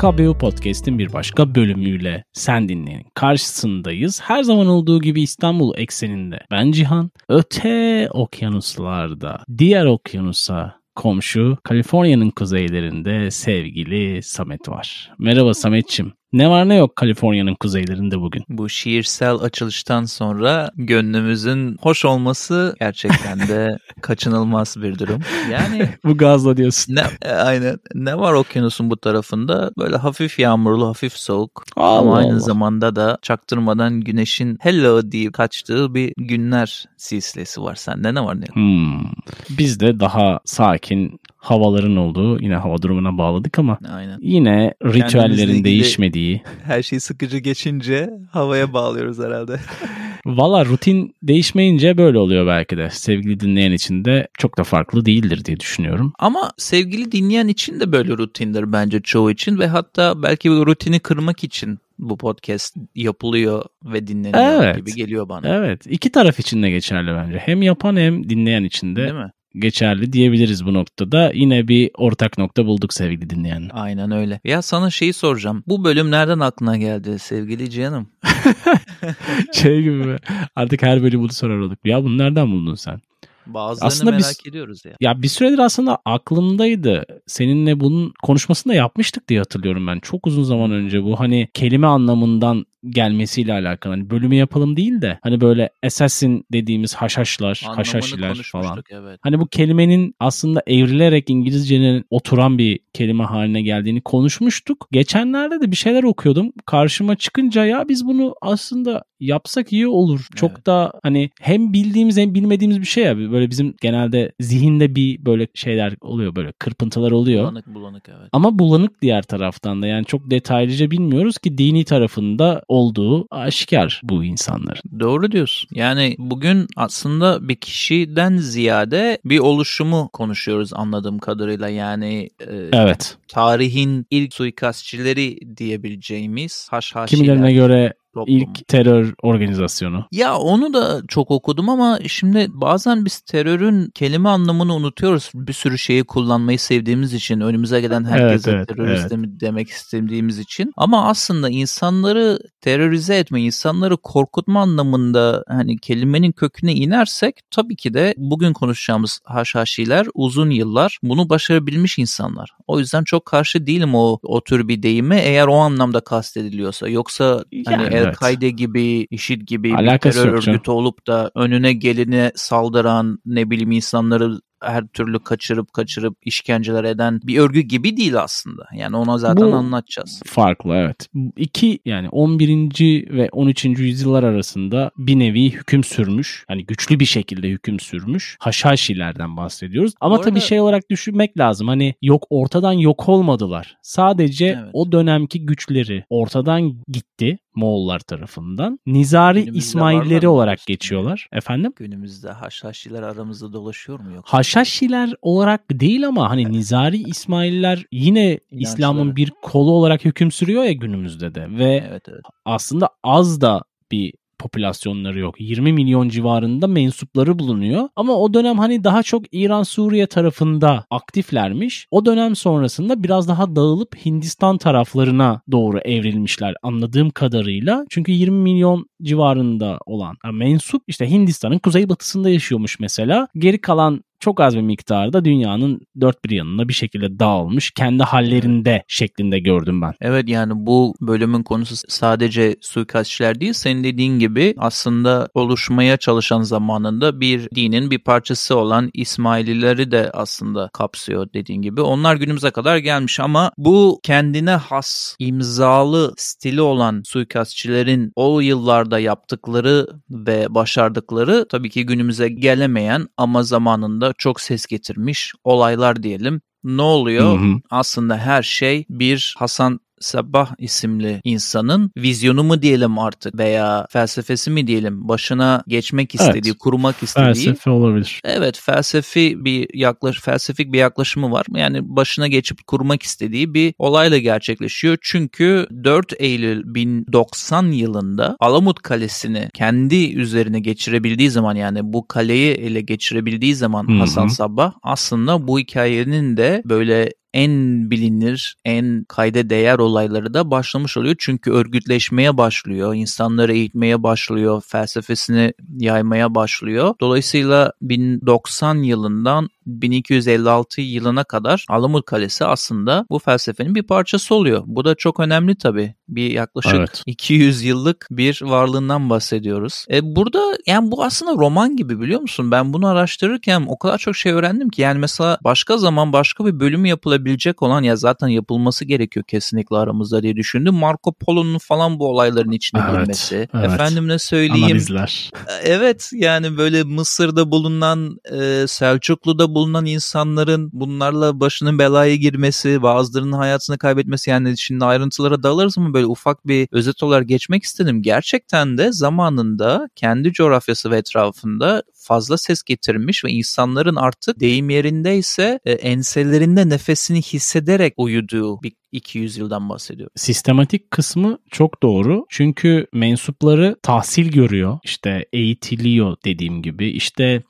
PKBU Podcast'in bir başka bölümüyle sen dinleyin. Karşısındayız. Her zaman olduğu gibi İstanbul ekseninde. Ben Cihan. Öte okyanuslarda, diğer okyanusa komşu Kaliforniya'nın kuzeylerinde sevgili Samet var. Merhaba Sametçim. Ne var ne yok Kaliforniya'nın kuzeylerinde bugün. Bu şiirsel açılıştan sonra gönlümüzün hoş olması gerçekten de kaçınılmaz bir durum. Yani bu gazla diyorsun. Ne, e, aynen. Ne var okyanusun bu tarafında? Böyle hafif yağmurlu, hafif soğuk. Allah Ama aynı Allah. zamanda da çaktırmadan güneşin hello deyip kaçtığı bir günler silsilesi var. Sende ne var ne yok? Hmm. Biz de daha sakin havaların olduğu yine hava durumuna bağladık ama Aynen. yine ritüellerin değişmediği. Her şey sıkıcı geçince havaya bağlıyoruz herhalde. Valla rutin değişmeyince böyle oluyor belki de. Sevgili dinleyen için de çok da farklı değildir diye düşünüyorum. Ama sevgili dinleyen için de böyle rutindir bence çoğu için ve hatta belki bu rutini kırmak için bu podcast yapılıyor ve dinleniyor Evet. gibi geliyor bana. Evet iki taraf için de geçerli bence. Hem yapan hem dinleyen için de Değil mi? Geçerli diyebiliriz bu noktada. Yine bir ortak nokta bulduk sevgili dinleyen. Aynen öyle. Ya sana şeyi soracağım. Bu bölüm nereden aklına geldi sevgili canım? şey gibi mi? Artık her bölüm bunu sorar olduk. Ya bunu nereden buldun sen? Bazılarını Aslında merak biz- ediyoruz ya. Ya bir süredir aslında aklımdaydı. Seninle bunun konuşmasını da yapmıştık diye hatırlıyorum ben. Çok uzun zaman önce bu hani kelime anlamından gelmesiyle alakalı. Hani bölümü yapalım değil de hani böyle assassin dediğimiz haşhaşlar, Anlamını haşhaşiler falan. evet. Hani bu kelimenin aslında evrilerek İngilizcenin oturan bir kelime haline geldiğini konuşmuştuk. Geçenlerde de bir şeyler okuyordum. Karşıma çıkınca ya biz bunu aslında yapsak iyi olur. Çok Evet. da hani hem bildiğimiz hem bilmediğimiz bir şey ya. Böyle bizim genelde zihinde bir böyle şeyler oluyor böyle kırpıntılar oluyor. Bulanık bulanık evet. Ama bulanık diğer taraftan da yani çok detaylıca bilmiyoruz ki dini tarafında olduğu aşikar bu insanların. Doğru diyorsun. Yani bugün aslında bir kişiden ziyade bir oluşumu konuşuyoruz anladığım kadarıyla. Yani e, Evet. tarihin ilk suikastçileri diyebileceğimiz haşhaşiler Kimilerine göre toplumu. ilk terör organizasyonu. Ya onu da çok okudum ama şimdi bazen biz terörün kelime anlamını unutuyoruz. Bir sürü şeyi kullanmayı sevdiğimiz için önümüze gelen herkese evet, terörist evet. demek istediğimiz için. Ama aslında insanları terörize etme, insanları korkutma anlamında hani kelimenin köküne inersek tabii ki de bugün konuşacağımız haşhaşiler uzun yıllar bunu başarabilmiş insanlar. O yüzden çok karşı değilim o o tür bir deyime eğer o anlamda kastediliyorsa. Yoksa hani Yani evet. El-Kaide gibi, IŞİD gibi Alakası bir terör canım. örgütü olup da önüne gelene saldıran ne bileyim insanları her türlü kaçırıp kaçırıp işkenceler eden bir örgü gibi değil aslında. Yani ona zaten Bu- anlatacağız. Farklı evet. İki yani 11. ve 13. yüzyıllar arasında bir nevi hüküm sürmüş. Hani güçlü bir şekilde hüküm sürmüş. Haşhaşilerden bahsediyoruz. Ama Bu tabii şey olarak düşünmek lazım. Hani yok ortadan yok olmadılar. Sadece Evet. o dönemki güçleri ortadan gitti Moğollar tarafından. Nizari Günümüzde İsmailleri olarak geçiyorlar. Efendim? Günümüzde haşhaşiler aramızda dolaşıyor mu yoksa? Haşhaşiler olarak değil ama hani Nizari İsmailler yine İslam'ın bir kolu olarak hüküm sürüyor ya günümüzde de ve Evet evet. aslında az da bir popülasyonları yok. 20 milyon civarında mensupları bulunuyor. Ama o dönem hani daha çok İran Suriye tarafında aktiflermiş. O dönem sonrasında biraz daha dağılıp Hindistan taraflarına doğru evrilmişler anladığım kadarıyla. Çünkü 20 milyon civarında olan mensup işte Hindistan'ın kuzeybatısında yaşıyormuş mesela. Geri kalan çok az bir miktarda dünyanın dört bir yanına bir şekilde dağılmış. Kendi hallerinde şeklinde gördüm ben. Evet yani bu bölümün konusu sadece suikastçiler değil. Senin dediğin gibi aslında oluşmaya çalışan zamanında bir dinin bir parçası olan İsmailileri de aslında kapsıyor dediğin gibi. Onlar günümüze kadar gelmiş ama bu kendine has imzalı stili olan suikastçilerin o yıllarda yaptıkları ve başardıkları tabii ki günümüze gelemeyen ama zamanında çok ses getirmiş olaylar diyelim. Ne oluyor? Hı hı. Aslında her şey bir Hasan Sabah isimli insanın vizyonu mu diyelim artık veya felsefesi mi diyelim başına geçmek istediği, Evet. kurmak istediği Felsefe olabilir. Evet felsefi bir yaklaş felsefik bir yaklaşımı var. Yani başına geçip kurmak istediği bir olayla gerçekleşiyor. Çünkü 4 Eylül 1090 yılında Alamut Kalesi'ni kendi üzerine geçirebildiği zaman yani bu kaleyi ele geçirebildiği zaman Hı hı. Hasan Sabbah aslında bu hikayenin de böyle en bilinir, en kayda değer olayları da başlamış oluyor. Çünkü örgütleşmeye başlıyor, insanları eğitmeye başlıyor, felsefesini yaymaya başlıyor. Dolayısıyla 1090 yılından 1256 yılına kadar Alamut Kalesi aslında bu felsefenin bir parçası oluyor. Bu da çok önemli tabii. Bir yaklaşık evet. 200 yıllık bir varlığından bahsediyoruz. E burada yani bu aslında roman gibi biliyor musun? Ben bunu araştırırken o kadar çok şey öğrendim ki yani mesela başka zaman başka bir bölümü yapılabilecek olan ya zaten yapılması gerekiyor kesinlikle aramızda diye düşündüm. Marco Polo'nun falan bu olayların içine evet, girmesi. Evet. Efendim ne söyleyeyim? Analizler. Evet yani böyle Mısır'da bulunan e, Selçuklu'da bulunan insanların bunlarla başının belaya girmesi, bazılarının hayatını kaybetmesi yani şimdi ayrıntılara dalarız mı böyle ufak bir özet olarak geçmek istedim. Gerçekten de zamanında kendi coğrafyası ve etrafında fazla ses getirmiş ve insanların artık deyim yerindeyse e, enselerinde nefesini hissederek uyuduğu bir 200 yıldan bahsediyor. Sistematik kısmı çok doğru. Çünkü mensupları tahsil görüyor. İşte eğitiliyor dediğim gibi. İşte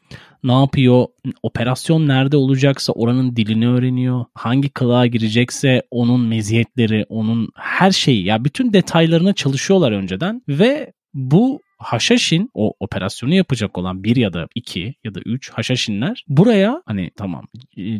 ne yapıyor? Operasyon nerede olacaksa oranın dilini öğreniyor. Hangi kılığa girecekse onun meziyetleri, onun her şeyi ya bütün detaylarına çalışıyorlar önceden ve bu Haşhaşin o operasyonu yapacak olan bir ya da iki ya da üç Haşhaşinler buraya hani tamam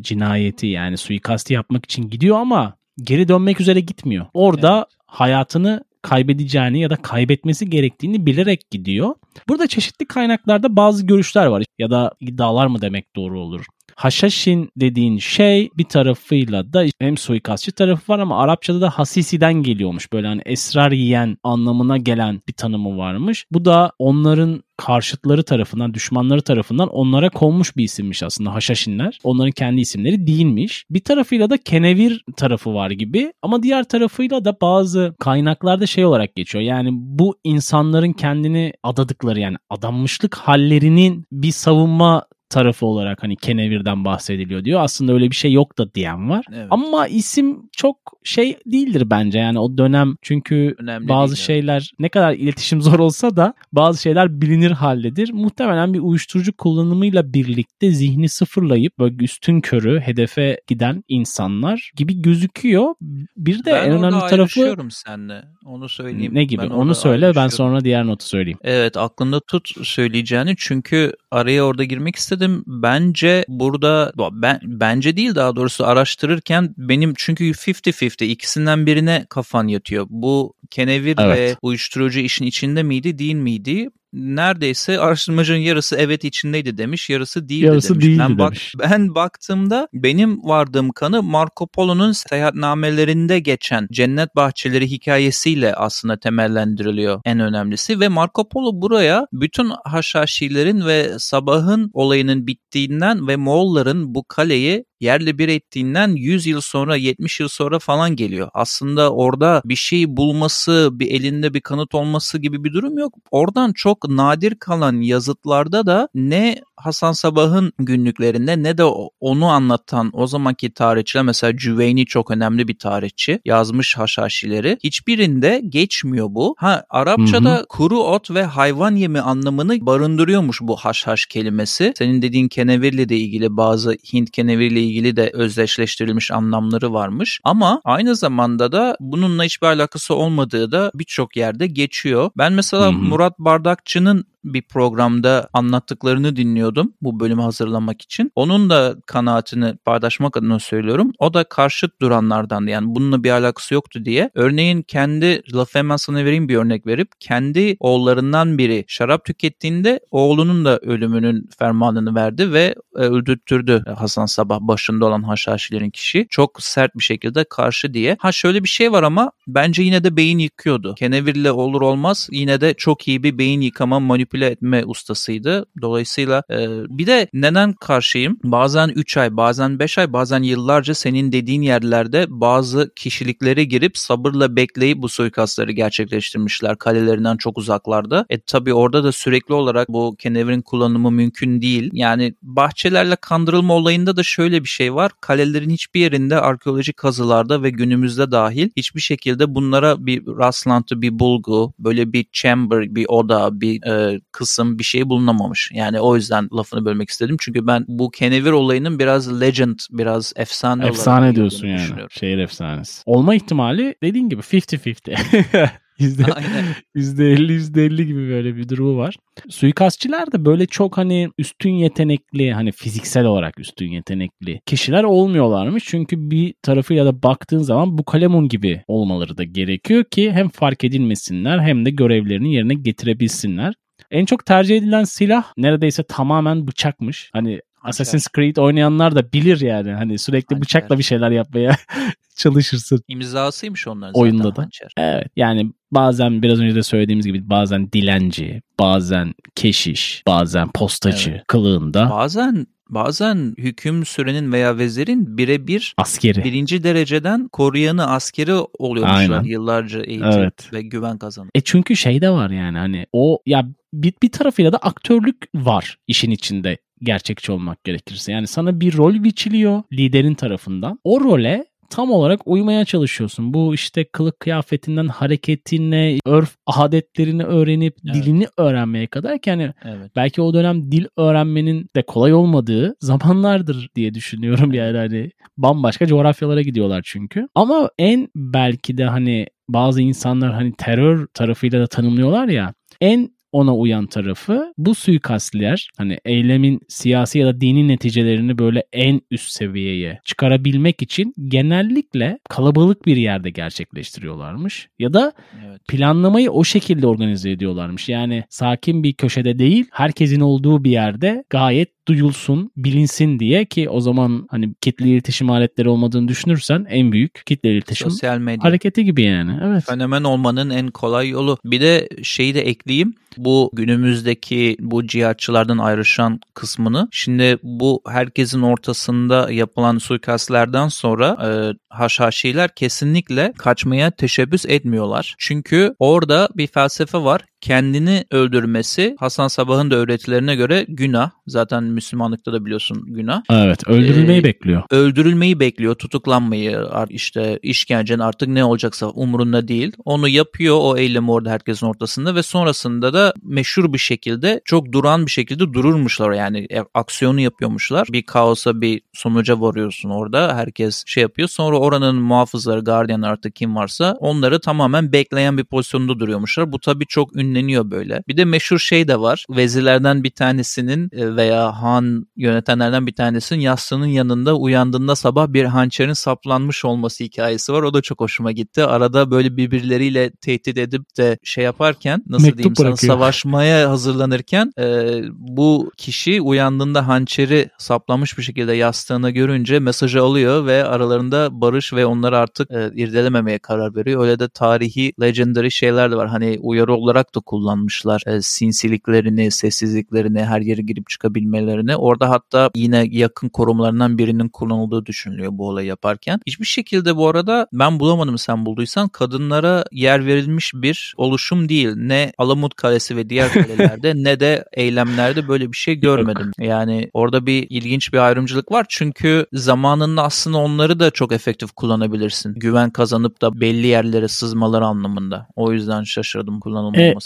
cinayeti yani suikasti yapmak için gidiyor ama geri dönmek üzere gitmiyor. Orada evet. hayatını kaybedeceğini ya da kaybetmesi gerektiğini bilerek gidiyor. Burada çeşitli kaynaklarda bazı görüşler var ya da iddialar mı demek doğru olur. Haşhaşin dediğin şey bir tarafıyla da hem suikastçı tarafı var ama Arapçada da hasisiden geliyormuş. Böyle hani esrar yiyen anlamına gelen bir tanımı varmış. Bu da onların karşıtları tarafından, düşmanları tarafından onlara konmuş bir isimmiş aslında Haşhaşinler. Onların kendi isimleri değilmiş. Bir tarafıyla da Kenevir tarafı var gibi ama diğer tarafıyla da bazı kaynaklarda şey olarak geçiyor. Yani bu insanların kendini adadıkları yani adanmışlık hallerinin bir savunma tarafı olarak hani Kenevir'den bahsediliyor diyor. Aslında öyle bir şey yok da diyen var. Evet. Ama isim çok şey değildir bence yani o dönem çünkü Önemli bazı değil, şeyler evet. ne kadar iletişim zor olsa da bazı şeyler bilinir haldedir. Muhtemelen bir uyuşturucu kullanımıyla birlikte zihni sıfırlayıp böyle üstün körü hedefe giden insanlar gibi gözüküyor. Bir de ben en önemli tarafı Ben seninle. Onu söyleyeyim. Ne gibi? Ben Onu söyle ben sonra diğer notu söyleyeyim. Evet aklında tut söyleyeceğini çünkü araya orada girmek istedim. Bence burada ben bence değil daha doğrusu araştırırken benim çünkü 50-50 ikisinden birine kafan yatıyor. Bu kenevir evet. ve uyuşturucu işin içinde miydi değil miydi? Neredeyse araştırmacının yarısı evet içindeydi demiş, yarısı değildi yarısı demiş. Değildi ben, bak, demiş. ben baktığımda benim vardığım kanı Marco Polo'nun seyahatnamelerinde geçen cennet bahçeleri hikayesiyle aslında temellendiriliyor en önemlisi ve Marco Polo buraya bütün Haşhaşilerin ve Sabah'ın olayının bittiğinden ve Moğolların bu kaleyi yerle bir ettiğinden 100 yıl sonra 70 yıl sonra falan geliyor. Aslında orada bir şey bulması, bir elinde bir kanıt olması gibi bir durum yok. Oradan çok nadir kalan yazıtlarda da ne Hasan Sabah'ın günlüklerinde ne de onu anlatan o zamanki tarihçiler mesela Cüveyni çok önemli bir tarihçi yazmış haşhaşileri. Hiçbirinde geçmiyor bu. Ha Arapçada hı hı. kuru ot ve hayvan yemi anlamını barındırıyormuş bu haşhaş kelimesi. Senin dediğin kenevirle de ilgili bazı Hint kenevirle ilgili de özdeşleştirilmiş anlamları varmış. Ama aynı zamanda da bununla hiçbir alakası olmadığı da birçok yerde geçiyor. Ben mesela hı hı. Murat Bardakçı'nın bir programda anlattıklarını dinliyordum bu bölümü hazırlamak için. Onun da kanaatini paylaşmak adına söylüyorum. O da karşıt duranlardan yani bununla bir alakası yoktu diye. Örneğin kendi lafı hemen sana vereyim bir örnek verip kendi oğullarından biri şarap tükettiğinde oğlunun da ölümünün fermanını verdi ve e, öldürttürdü Hasan Sabah başında olan haşhaşilerin kişi. Çok sert bir şekilde karşı diye. Ha şöyle bir şey var ama bence yine de beyin yıkıyordu. Kenevirle olur olmaz yine de çok iyi bir beyin yıkama manipülasyonu manipüle etme ustasıydı. Dolayısıyla e, bir de neden karşıyım? Bazen 3 ay, bazen 5 ay, bazen yıllarca senin dediğin yerlerde bazı kişiliklere girip sabırla bekleyip bu suikastları gerçekleştirmişler kalelerinden çok uzaklarda. E tabi orada da sürekli olarak bu kenevirin kullanımı mümkün değil. Yani bahçelerle kandırılma olayında da şöyle bir şey var. Kalelerin hiçbir yerinde arkeolojik kazılarda ve günümüzde dahil hiçbir şekilde bunlara bir rastlantı, bir bulgu, böyle bir chamber, bir oda, bir e, kısım bir şey bulunamamış. Yani o yüzden lafını bölmek istedim. Çünkü ben bu kenevir olayının biraz legend, biraz efsane Efsane diyorsun yani. düşünüyorum. Şehir efsanesi. Olma ihtimali dediğin gibi 50-50. Yüzde, Aynen. %50 %50 gibi böyle bir durumu var. Suikastçiler de böyle çok hani üstün yetenekli hani fiziksel olarak üstün yetenekli kişiler olmuyorlarmış. Çünkü bir tarafıyla da baktığın zaman bu kalemun gibi olmaları da gerekiyor ki hem fark edilmesinler hem de görevlerini yerine getirebilsinler. En çok tercih edilen silah neredeyse tamamen bıçakmış. Hani. Assassin's Creed oynayanlar da bilir yani. Hani sürekli Hançer. bıçakla bir şeyler yapmaya çalışırsın. İmzasıymış onların zaten Oyunda da. hançer. Evet yani bazen biraz önce de söylediğimiz gibi bazen dilenci, bazen keşiş, bazen postacı Evet. kılığında Bazen bazen hüküm sürenin veya vezirin birebir askeri. birinci dereceden koruyanı askeri oluyormuşlar Aynen. yıllarca eğitip Evet. ve güven kazanıp. E çünkü şey de var yani hani o ya bir, bir tarafıyla da aktörlük var işin içinde gerçekçi olmak gerekirse. Yani sana bir rol biçiliyor liderin tarafından. O role tam olarak uymaya çalışıyorsun. Bu işte kılık kıyafetinden hareketine, örf adetlerini öğrenip Evet. dilini öğrenmeye kadar ki hani Evet. belki o dönem dil öğrenmenin de kolay olmadığı zamanlardır diye düşünüyorum yani hani bambaşka coğrafyalara gidiyorlar çünkü. Ama en belki de hani bazı insanlar hani terör tarafıyla da tanımlıyorlar ya en ona uyan tarafı bu suikastliler hani eylemin siyasi ya da dini neticelerini böyle en üst seviyeye çıkarabilmek için genellikle kalabalık bir yerde gerçekleştiriyorlarmış. Ya da Evet. planlamayı o şekilde organize ediyorlarmış. Yani sakin bir köşede değil, herkesin olduğu bir yerde gayet duyulsun, bilinsin diye ki o zaman hani kitle iletişim aletleri olmadığını düşünürsen en büyük kitle iletişim Sosyal medya. hareketi gibi yani. Evet. Fenomen olmanın en kolay yolu. Bir de şeyi de ekleyeyim. Bu günümüzdeki bu cihatçılardan ayrışan kısmını. Şimdi bu herkesin ortasında yapılan suikastlerden sonra e, haşhaşiler kesinlikle kaçmaya teşebbüs etmiyorlar. Çünkü orada bir felsefe var. Kendini öldürmesi Hasan Sabah'ın da öğretilerine göre günah. Zaten Müslümanlıkta da biliyorsun günah. Evet, öldürülmeyi Ee, bekliyor. öldürülmeyi bekliyor, tutuklanmayı, işte işkencenin artık ne olacaksa umurunda değil. Onu yapıyor o eylemi orada herkesin ortasında ve sonrasında da meşhur bir şekilde çok duran bir şekilde dururmuşlar yani e, aksiyonu yapıyormuşlar. Bir kaosa bir sonuca varıyorsun orada herkes şey yapıyor. Sonra oranın muhafızları, gardiyan artık kim varsa onları tamamen bekleyen bir pozisyonda duruyormuşlar. Bu tabii çok ünleniyor böyle. Bir de meşhur şey de var. Vezirlerden bir tanesinin e, veya han yönetenlerden bir tanesinin yastığının yanında uyandığında sabah bir hançerin saplanmış olması hikayesi var. O da çok hoşuma gitti. Arada böyle birbirleriyle tehdit edip de şey yaparken nasıl Mektup diyeyim sana bırakıyor. savaşmaya hazırlanırken e, bu kişi uyandığında hançeri saplamış bir şekilde yastığını görünce mesajı alıyor ve aralarında barış ve onları artık e, irdelememeye karar veriyor. Öyle de tarihi legendary şeyler de var. Hani uyarı olarak da kullanmışlar. E, sinsiliklerini, sessizliklerini, her yere girip çıkabilmelerini. Orada hatta yine yakın korumalarından birinin kullanıldığı düşünülüyor bu olayı yaparken. Hiçbir şekilde bu arada ben bulamadım sen bulduysan kadınlara yer verilmiş bir oluşum değil. Ne Alamut Kalesi ve diğer kalelerde ne de eylemlerde böyle bir şey görmedim. Yani orada bir ilginç bir ayrımcılık var. Çünkü zamanında aslında onları da çok efektif kullanabilirsin. Güven kazanıp da belli yerlere sızmaları anlamında. O yüzden şaşırdım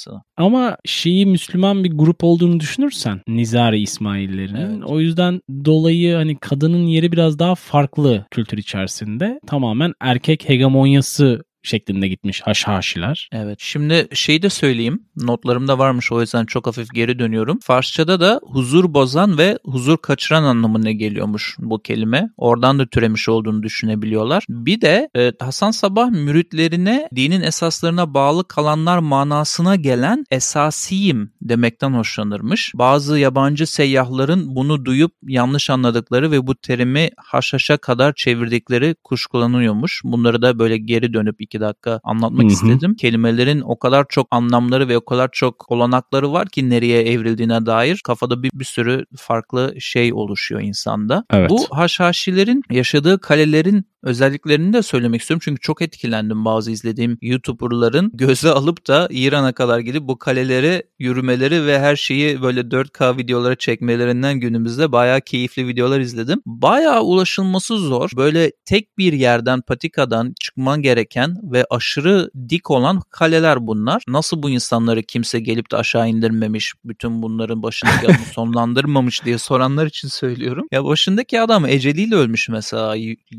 kullanılmamasına. Ama Şii Müslüman bir grup olduğunu düşünürsen Nizari İsmaillerinin Evet. o yüzden dolayı hani kadının yeri biraz daha farklı kültür içerisinde tamamen erkek hegemonyası şeklinde gitmiş haşhaşiler. Evet. Şimdi şeyi de söyleyeyim. Notlarımda varmış o yüzden çok hafif geri dönüyorum. Farsçada da huzur bozan ve huzur kaçıran anlamına geliyormuş bu kelime. Oradan da türemiş olduğunu düşünebiliyorlar. Bir de e, Hasan Sabah müritlerine dinin esaslarına bağlı kalanlar manasına gelen esasiyim demekten hoşlanırmış. Bazı yabancı seyyahların bunu duyup yanlış anladıkları ve bu terimi haşhaşa kadar çevirdikleri kuşkulanıyormuş. Bunları da böyle geri dönüp iki dakika anlatmak Hı hı. istedim. Kelimelerin o kadar çok anlamları ve o kadar çok olanakları var ki nereye evrildiğine dair kafada bir, bir sürü farklı şey oluşuyor insanda. Evet. Bu haşhaşilerin yaşadığı kalelerin özelliklerini de söylemek istiyorum. Çünkü çok etkilendim bazı izlediğim YouTuber'ların göze alıp da İran'a kadar gidip bu kaleleri yürümeleri ve her şeyi böyle 4K videolara çekmelerinden günümüzde bayağı keyifli videolar izledim. Bayağı ulaşılması zor. Böyle tek bir yerden patikadan çıkman gereken ve aşırı dik olan kaleler bunlar. Nasıl bu insanları kimse gelip de aşağı indirmemiş, bütün bunların başındaki adamı sonlandırmamış diye soranlar için söylüyorum. Ya başındaki adam eceliyle ölmüş mesela.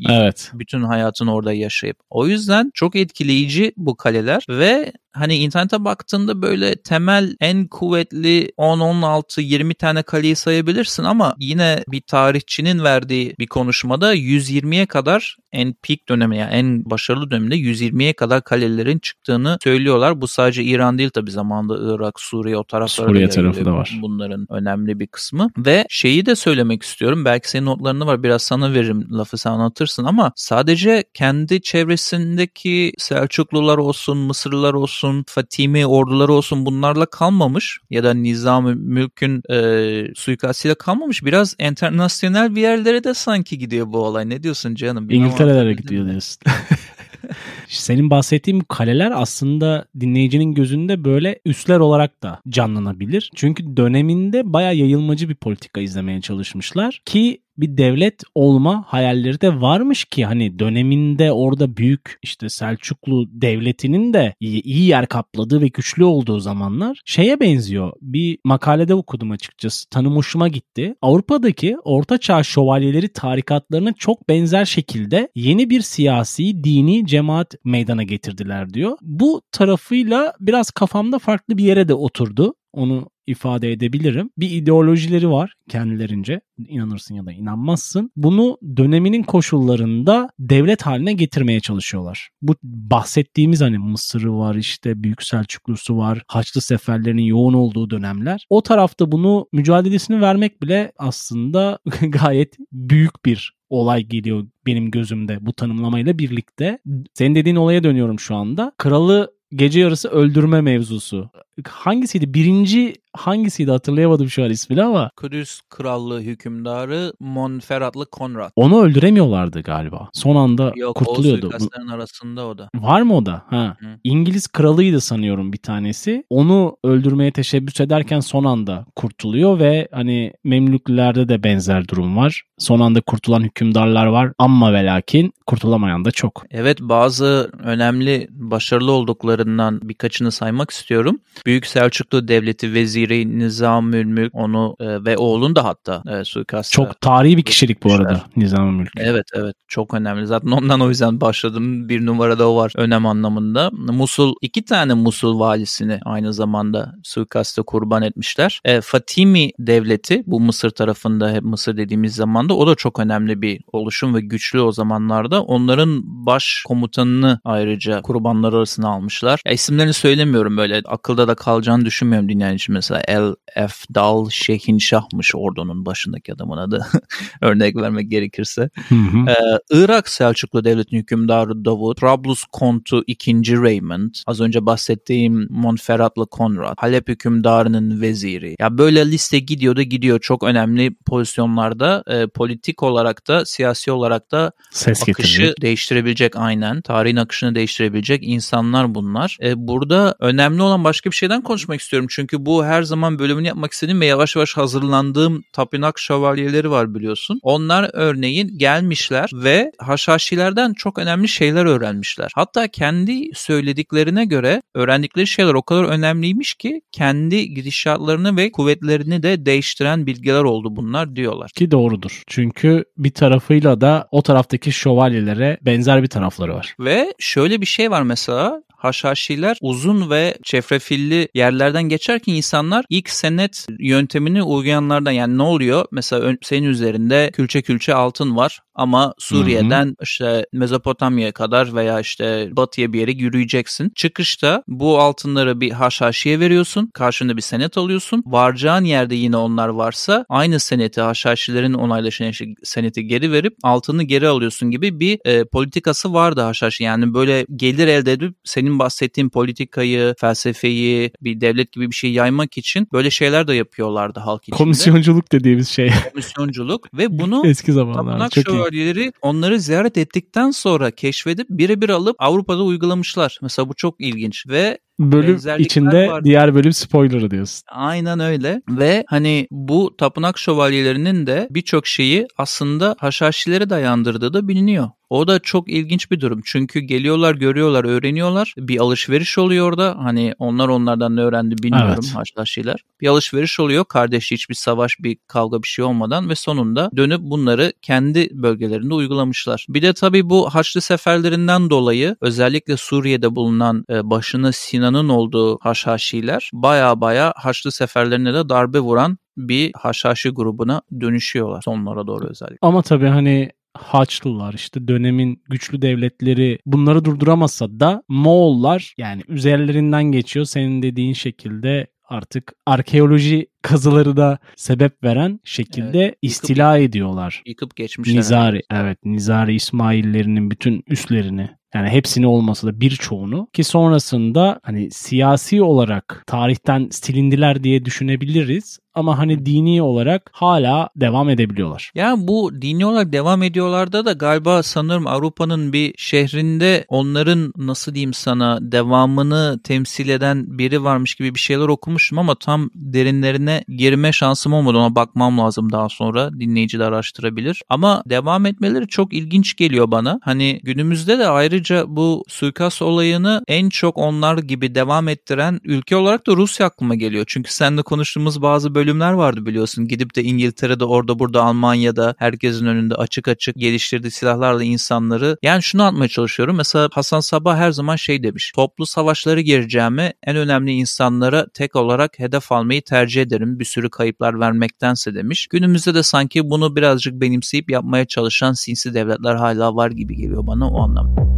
Evet. Bütün hayatını orada yaşayıp. O yüzden çok etkileyici bu kaleler ve hani internete baktığında böyle temel en kuvvetli 10, 16, 20 tane kaleyi sayabilirsin ama yine bir tarihçinin verdiği bir konuşmada 120'ye kadar en peak dönemi yani en başarılı döneminde 120'ye kadar kalelerin çıktığını söylüyorlar. Bu sadece İran değil tabi zamanında Irak, Suriye o taraflara Suriye tarafı da var. Bunların önemli bir kısmı ve şeyi de söylemek istiyorum. Belki senin notlarını var biraz sana veririm lafı sen anlatırsın ama sadece kendi çevresindeki Selçuklular olsun, Mısırlılar olsun olsun, Fatimi orduları olsun bunlarla kalmamış ya da Nizam-ı Mülk'ün e, suikastıyla kalmamış. Biraz internasyonel bir yerlere de sanki gidiyor bu olay. Ne diyorsun canım? İngiltere'lere gidiyor diyorsun. Senin bahsettiğin kaleler aslında dinleyicinin gözünde böyle üsler olarak da canlanabilir. Çünkü döneminde baya yayılmacı bir politika izlemeye çalışmışlar ki bir devlet olma hayalleri de varmış ki hani döneminde orada büyük işte Selçuklu devletinin de iyi, iyi yer kapladığı ve güçlü olduğu zamanlar şeye benziyor. Bir makalede okudum açıkçası. Tanım hoşuma gitti. Avrupa'daki ortaçağ şövalyeleri tarikatlarına çok benzer şekilde yeni bir siyasi, dini cemaat meydana getirdiler diyor. Bu tarafıyla biraz kafamda farklı bir yere de oturdu. Onu ifade edebilirim. Bir ideolojileri var kendilerince. İnanırsın ya da inanmazsın. Bunu döneminin koşullarında devlet haline getirmeye çalışıyorlar. Bu bahsettiğimiz hani Mısır'ı var işte Büyük Selçuklusu var. Haçlı seferlerinin yoğun olduğu dönemler. O tarafta bunu mücadelesini vermek bile aslında gayet büyük bir olay geliyor benim gözümde bu tanımlamayla birlikte. Senin dediğin olaya dönüyorum şu anda. Kralı gece yarısı öldürme mevzusu. Hangisiydi? Birinci hangisiydi hatırlayamadım şu an ismini ama. Kudüs Krallığı hükümdarı Monferratlı Konrad. Onu öldüremiyorlardı galiba. Son anda Yok, kurtuluyordu. Yok o arasında o da. Var mı o da? Ha. Hı. İngiliz kralıydı sanıyorum bir tanesi. Onu öldürmeye teşebbüs ederken son anda kurtuluyor ve hani Memlüklülerde de benzer durum var. Son anda kurtulan hükümdarlar var ama ve lakin kurtulamayan da çok. Evet bazı önemli başarılı olduklarından birkaçını saymak istiyorum. Büyük Selçuklu Devleti veziri Nizamül Mülk onu e, ve oğlun da hatta e, suikasta. Çok tarihi bir kişilik bu arada Nizamül Mülk. Evet evet çok önemli. Zaten ondan o yüzden başladım. Bir numarada o var önem anlamında. Musul iki tane Musul valisini aynı zamanda suikasta kurban etmişler. E, Fatimi Devleti bu Mısır tarafında hep Mısır dediğimiz zamanda o da çok önemli bir oluşum ve güçlü o zamanlarda. Onların baş komutanını ayrıca kurbanlar arasına almışlar. Ya, isimlerini söylemiyorum böyle akılda da kalacağını düşünmüyorum dinleyici mesela El Efdal Şehinşah'mış ordunun başındaki adamın adı. Örnek vermek gerekirse. Hı hı. Ee, Irak Selçuklu Devleti'nin hükümdarı Davut, Trablus Kontu 2. Raymond, az önce bahsettiğim Monferratlı Konrad, Halep hükümdarının veziri. Ya böyle liste gidiyor da gidiyor. Çok önemli pozisyonlarda e, politik olarak da siyasi olarak da Ses akışı getirecek. değiştirebilecek aynen. Tarihin akışını değiştirebilecek insanlar bunlar. E, burada önemli olan başka bir şeyden konuşmak istiyorum. Çünkü bu her zaman bölümünü yapmak istediğim ve yavaş yavaş hazırlandığım tapınak şövalyeleri var biliyorsun. Onlar örneğin gelmişler ve Haşhaşilerden çok önemli şeyler öğrenmişler. Hatta kendi söylediklerine göre öğrendikleri şeyler o kadar önemliymiş ki kendi gidişatlarını ve kuvvetlerini de değiştiren bilgiler oldu bunlar diyorlar. Ki doğrudur. Çünkü bir tarafıyla da o taraftaki şövalyelere benzer bir tarafları var. Ve şöyle bir şey var mesela haşhaşiler uzun ve çevrefilli yerlerden geçerken insanlar ilk senet yöntemini uygulayanlardan yani ne oluyor? Mesela senin üzerinde külçe külçe altın var ama Suriye'den hı hı. işte Mezopotamya'ya kadar veya işte batıya bir yere yürüyeceksin. Çıkışta bu altınları bir haşhaşiye veriyorsun. Karşında bir senet alıyorsun. Varacağın yerde yine onlar varsa aynı seneti haşhaşilerin onaylaşan seneti geri verip altını geri alıyorsun gibi bir e, politikası vardı haşhaşi. Yani böyle gelir elde edip senin benim bahsettiğim politikayı, felsefeyi, bir devlet gibi bir şey yaymak için böyle şeyler de yapıyorlardı halk içinde. Komisyonculuk dediğimiz şey. Komisyonculuk ve bunu Eski tapınak Çok iyi. şövalyeleri onları ziyaret ettikten sonra keşfedip birebir alıp Avrupa'da uygulamışlar. Mesela bu çok ilginç ve Bölüm içinde var. diğer bölüm spoiler'ı diyorsun. Aynen öyle ve hani bu tapınak şövalyelerinin de birçok şeyi aslında Haşhaşilere dayandırdığı da biliniyor. O da çok ilginç bir durum. Çünkü geliyorlar, görüyorlar, öğreniyorlar. Bir alışveriş oluyor orada. Hani onlar onlardan ne öğrendi bilmiyorum Evet. Haşhaşiler. Bir alışveriş oluyor. Kardeş hiçbir savaş, bir kavga bir şey olmadan ve sonunda dönüp bunları kendi bölgelerinde uygulamışlar. Bir de tabii bu Haçlı seferlerinden dolayı özellikle Suriye'de bulunan e, başına Sinan'ın olduğu Haşhaşiler baya baya Haçlı seferlerine de darbe vuran bir Haşhaşi grubuna dönüşüyorlar sonlara doğru özellikle. Ama tabii hani Haçlılar işte dönemin güçlü devletleri bunları durduramasa da Moğollar yani üzerlerinden geçiyor senin dediğin şekilde artık arkeoloji kazıları da sebep veren şekilde Evet, yıkıp- istila ediyorlar. Yıkıp geçmişler. Nizari evet Nizari İsmaillerinin bütün üslerini yani hepsini olmasa da birçoğunu ki sonrasında hani siyasi olarak tarihten silindiler diye düşünebiliriz ama hani dini olarak hala devam edebiliyorlar. Ya bu dini olarak devam ediyorlarda da galiba sanırım Avrupa'nın bir şehrinde onların nasıl diyeyim sana devamını temsil eden biri varmış gibi bir şeyler okumuştum ama tam derinlerine girme şansım olmadı. Ona bakmam lazım daha sonra. Dinleyici de araştırabilir. Ama devam etmeleri çok ilginç geliyor bana. Hani günümüzde de ayrıca bu suikast olayını en çok onlar gibi devam ettiren ülke olarak da Rusya aklıma geliyor. Çünkü seninle konuştuğumuz bazı bölümler vardı biliyorsun. Gidip de İngiltere'de orada burada Almanya'da herkesin önünde açık açık geliştirdiği silahlarla insanları yani şunu anlatmaya çalışıyorum. Mesela Hasan Sabah her zaman şey demiş. Toplu savaşları gireceğime en önemli insanlara tek olarak hedef almayı tercih ederim. Bir sürü kayıplar vermektense demiş. Günümüzde de sanki bunu birazcık benimseyip yapmaya çalışan sinsi devletler hala var gibi geliyor bana o anlamda.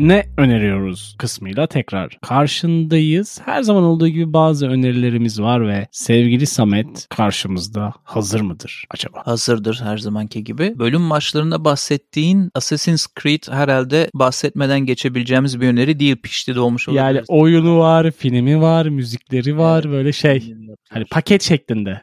Ne öneriyoruz kısmıyla tekrar karşındayız. Her zaman olduğu gibi bazı önerilerimiz var ve sevgili Samet karşımızda hazır mıdır acaba? hazırdır her zamanki gibi. Bölüm başlarında bahsettiğin Assassin's Creed herhalde bahsetmeden geçebileceğimiz bir öneri değil. Pişti de olmuş olabilir. Yani oyunu var, filmi var, müzikleri var böyle şey. Hani paket şeklinde.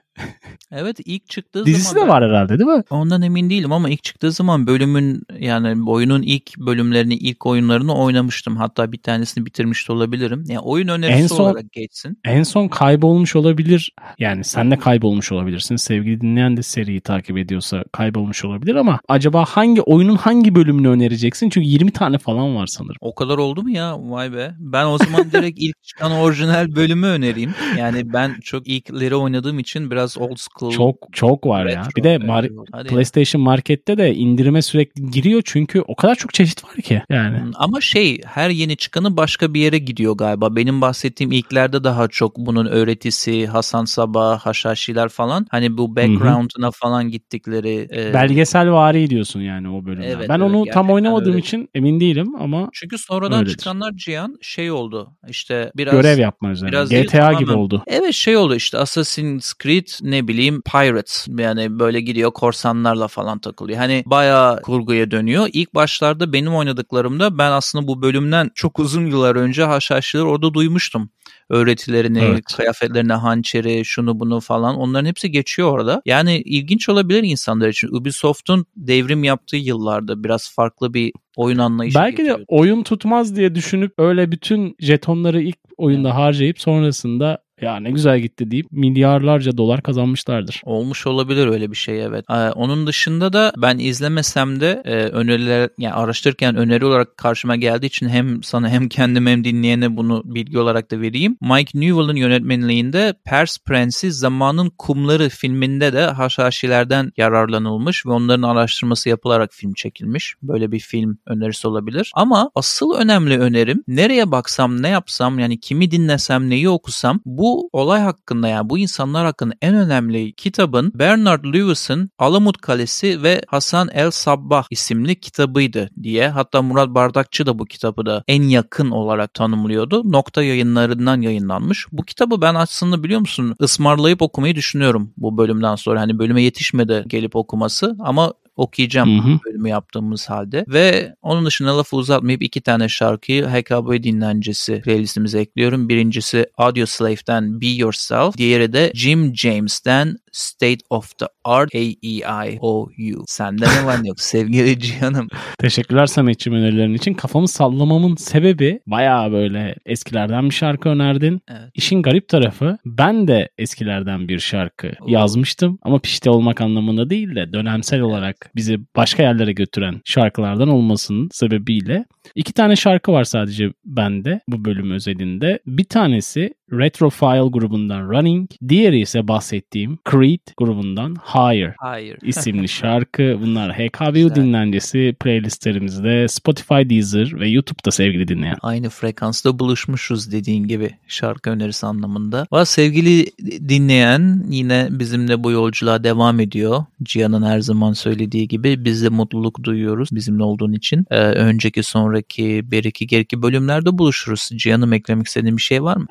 Evet ilk çıktığı Dizisi zaman de var herhalde değil mi? Ondan emin değilim ama ilk çıktığı zaman bölümün yani oyunun ilk bölümlerini, ilk oyunlarını oynamıştım. Hatta bir tanesini bitirmiş de olabilirim. Yani oyun önerisi En son- olarak geçsin. En son kaybolmuş olabilir. Yani sen de kaybolmuş olabilirsin. Sevgili dinleyen de seriyi takip ediyorsa kaybolmuş olabilir ama acaba hangi oyunun hangi bölümünü önereceksin? Çünkü 20 tane falan var sanırım. O kadar oldu mu ya? Vay be. Ben o zaman direkt ilk çıkan orijinal bölümü önereyim. Yani ben çok ilkleri oynadığım için biraz old school. Çok çok var ya. retro. Bir de Mar-. PlayStation Market'te de indirime sürekli giriyor çünkü o kadar çok çeşit var ki. Yani Ama şey her yeni çıkanı başka bir yere gidiyor galiba. Benim bahsettiğim ilklerde daha çok bunun öğretisi, Hasan Sabah, Haşhaşiler falan. Hani bu background'ına falan gittikleri. e, belgesel vari diyorsun yani o bölümden. Evet, ben evet, onu tam oynamadığım öyle. için emin değilim ama Çünkü sonradan Öyledir. çıkanlar Cihan şey oldu. İşte biraz görev yapma üzerine. biraz GTA gibi oldu. Evet şey oldu işte Assassin's Creed ne bileyim Pirates yani böyle gidiyor korsanlarla falan takılıyor. Hani bayağı kurguya dönüyor. İlk başlarda benim oynadıklarımda ben aslında bu bölümden çok uzun yıllar önce haşhaşları orada duymuştum. Öğretilerini, Evet. kıyafetlerine, hançeri, şunu bunu falan onların hepsi geçiyor orada. Yani ilginç olabilir insanlar için. Ubisoft'un devrim yaptığı yıllarda biraz farklı bir oyun anlayışı Belki de getiriyor. oyun tutmaz diye düşünüp öyle bütün jetonları ilk oyunda harcayıp sonrasında ya ne güzel gitti deyip milyarlarca dolar kazanmışlardır. Olmuş olabilir öyle bir şey evet. Ee, onun dışında da ben izlemesem de e, öneriler yani araştırırken öneri olarak karşıma geldiği için hem sana hem kendim hem dinleyene bunu bilgi olarak da vereyim. Mike Newell'ın yönetmenliğinde Pers Prensi Zamanın Kumları filminde de haşhaşilerden yararlanılmış ve onların araştırması yapılarak film çekilmiş. Böyle bir film önerisi olabilir. Ama asıl önemli önerim nereye baksam ne yapsam yani kimi dinlesem neyi okusam bu olay hakkında yani bu insanlar hakkında en önemli kitabın Bernard Lewis'ın Alamut Kalesi ve Hasan El Sabbah isimli kitabıydı diye. Hatta Murat Bardakçı da bu kitabı da en yakın olarak tanımlıyordu. Nokta yayınlarından yayınlanmış. Bu kitabı ben aslında biliyor musun ısmarlayıp okumayı düşünüyorum bu bölümden sonra. Hani bölüme yetişmedi gelip okuması ama okuyacağım Hı hı. bölümü yaptığımız halde. Ve onun dışında lafı uzatmayıp iki tane şarkıyı HKB dinlencesi playlistimize ekliyorum. Birincisi Audio Slave'den Be Yourself. Diğeri de Jim James'ten State of the Art A-E-I-O-U. Sende ne var yok sevgili Cihan'ım? Teşekkürler Samet'ciğim önerilerin için. Kafamı sallamamın sebebi bayağı böyle eskilerden bir şarkı önerdin. Evet. İşin garip tarafı ben de eskilerden bir şarkı Oo. yazmıştım ama pişti olmak anlamında değil de dönemsel olarak bizi başka yerlere götüren şarkılardan olmasının sebebiyle iki tane şarkı var sadece bende bu bölüm özelinde. Bir tanesi Retrofile grubundan Running, diğeri ise bahsettiğim Creed grubundan Higher Hayır. isimli şarkı. Bunlar HKBU dinlencesi playlistlerimizde Spotify, Deezer ve YouTube'da sevgili dinleyen. Aynı frekansta buluşmuşuz dediğin gibi şarkı önerisi anlamında. Var sevgili dinleyen yine bizimle bu yolculuğa devam ediyor. Cihan'ın her zaman söylediği gibi biz de mutluluk duyuyoruz bizimle olduğun için. Ee, önceki sonraki beriki geriki bölümlerde buluşuruz. Cihan'ım eklemek istediğin bir şey var mı?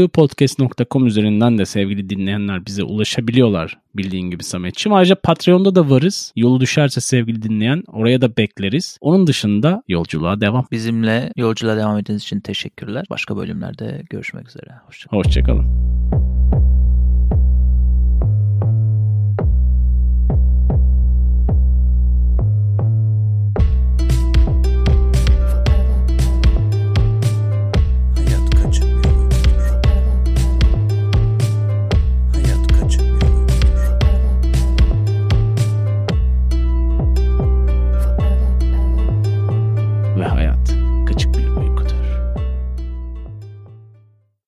hkbupodcast.com üzerinden de sevgili dinleyenler bize ulaşabiliyorlar bildiğin gibi Sametçim. Ayrıca Patreon'da da varız. Yolu düşerse sevgili dinleyen oraya da bekleriz. Onun dışında yolculuğa devam. Bizimle yolculuğa devam ettiğiniz için teşekkürler. Başka bölümlerde görüşmek üzere. Hoşçakalın. Hoşçakalın.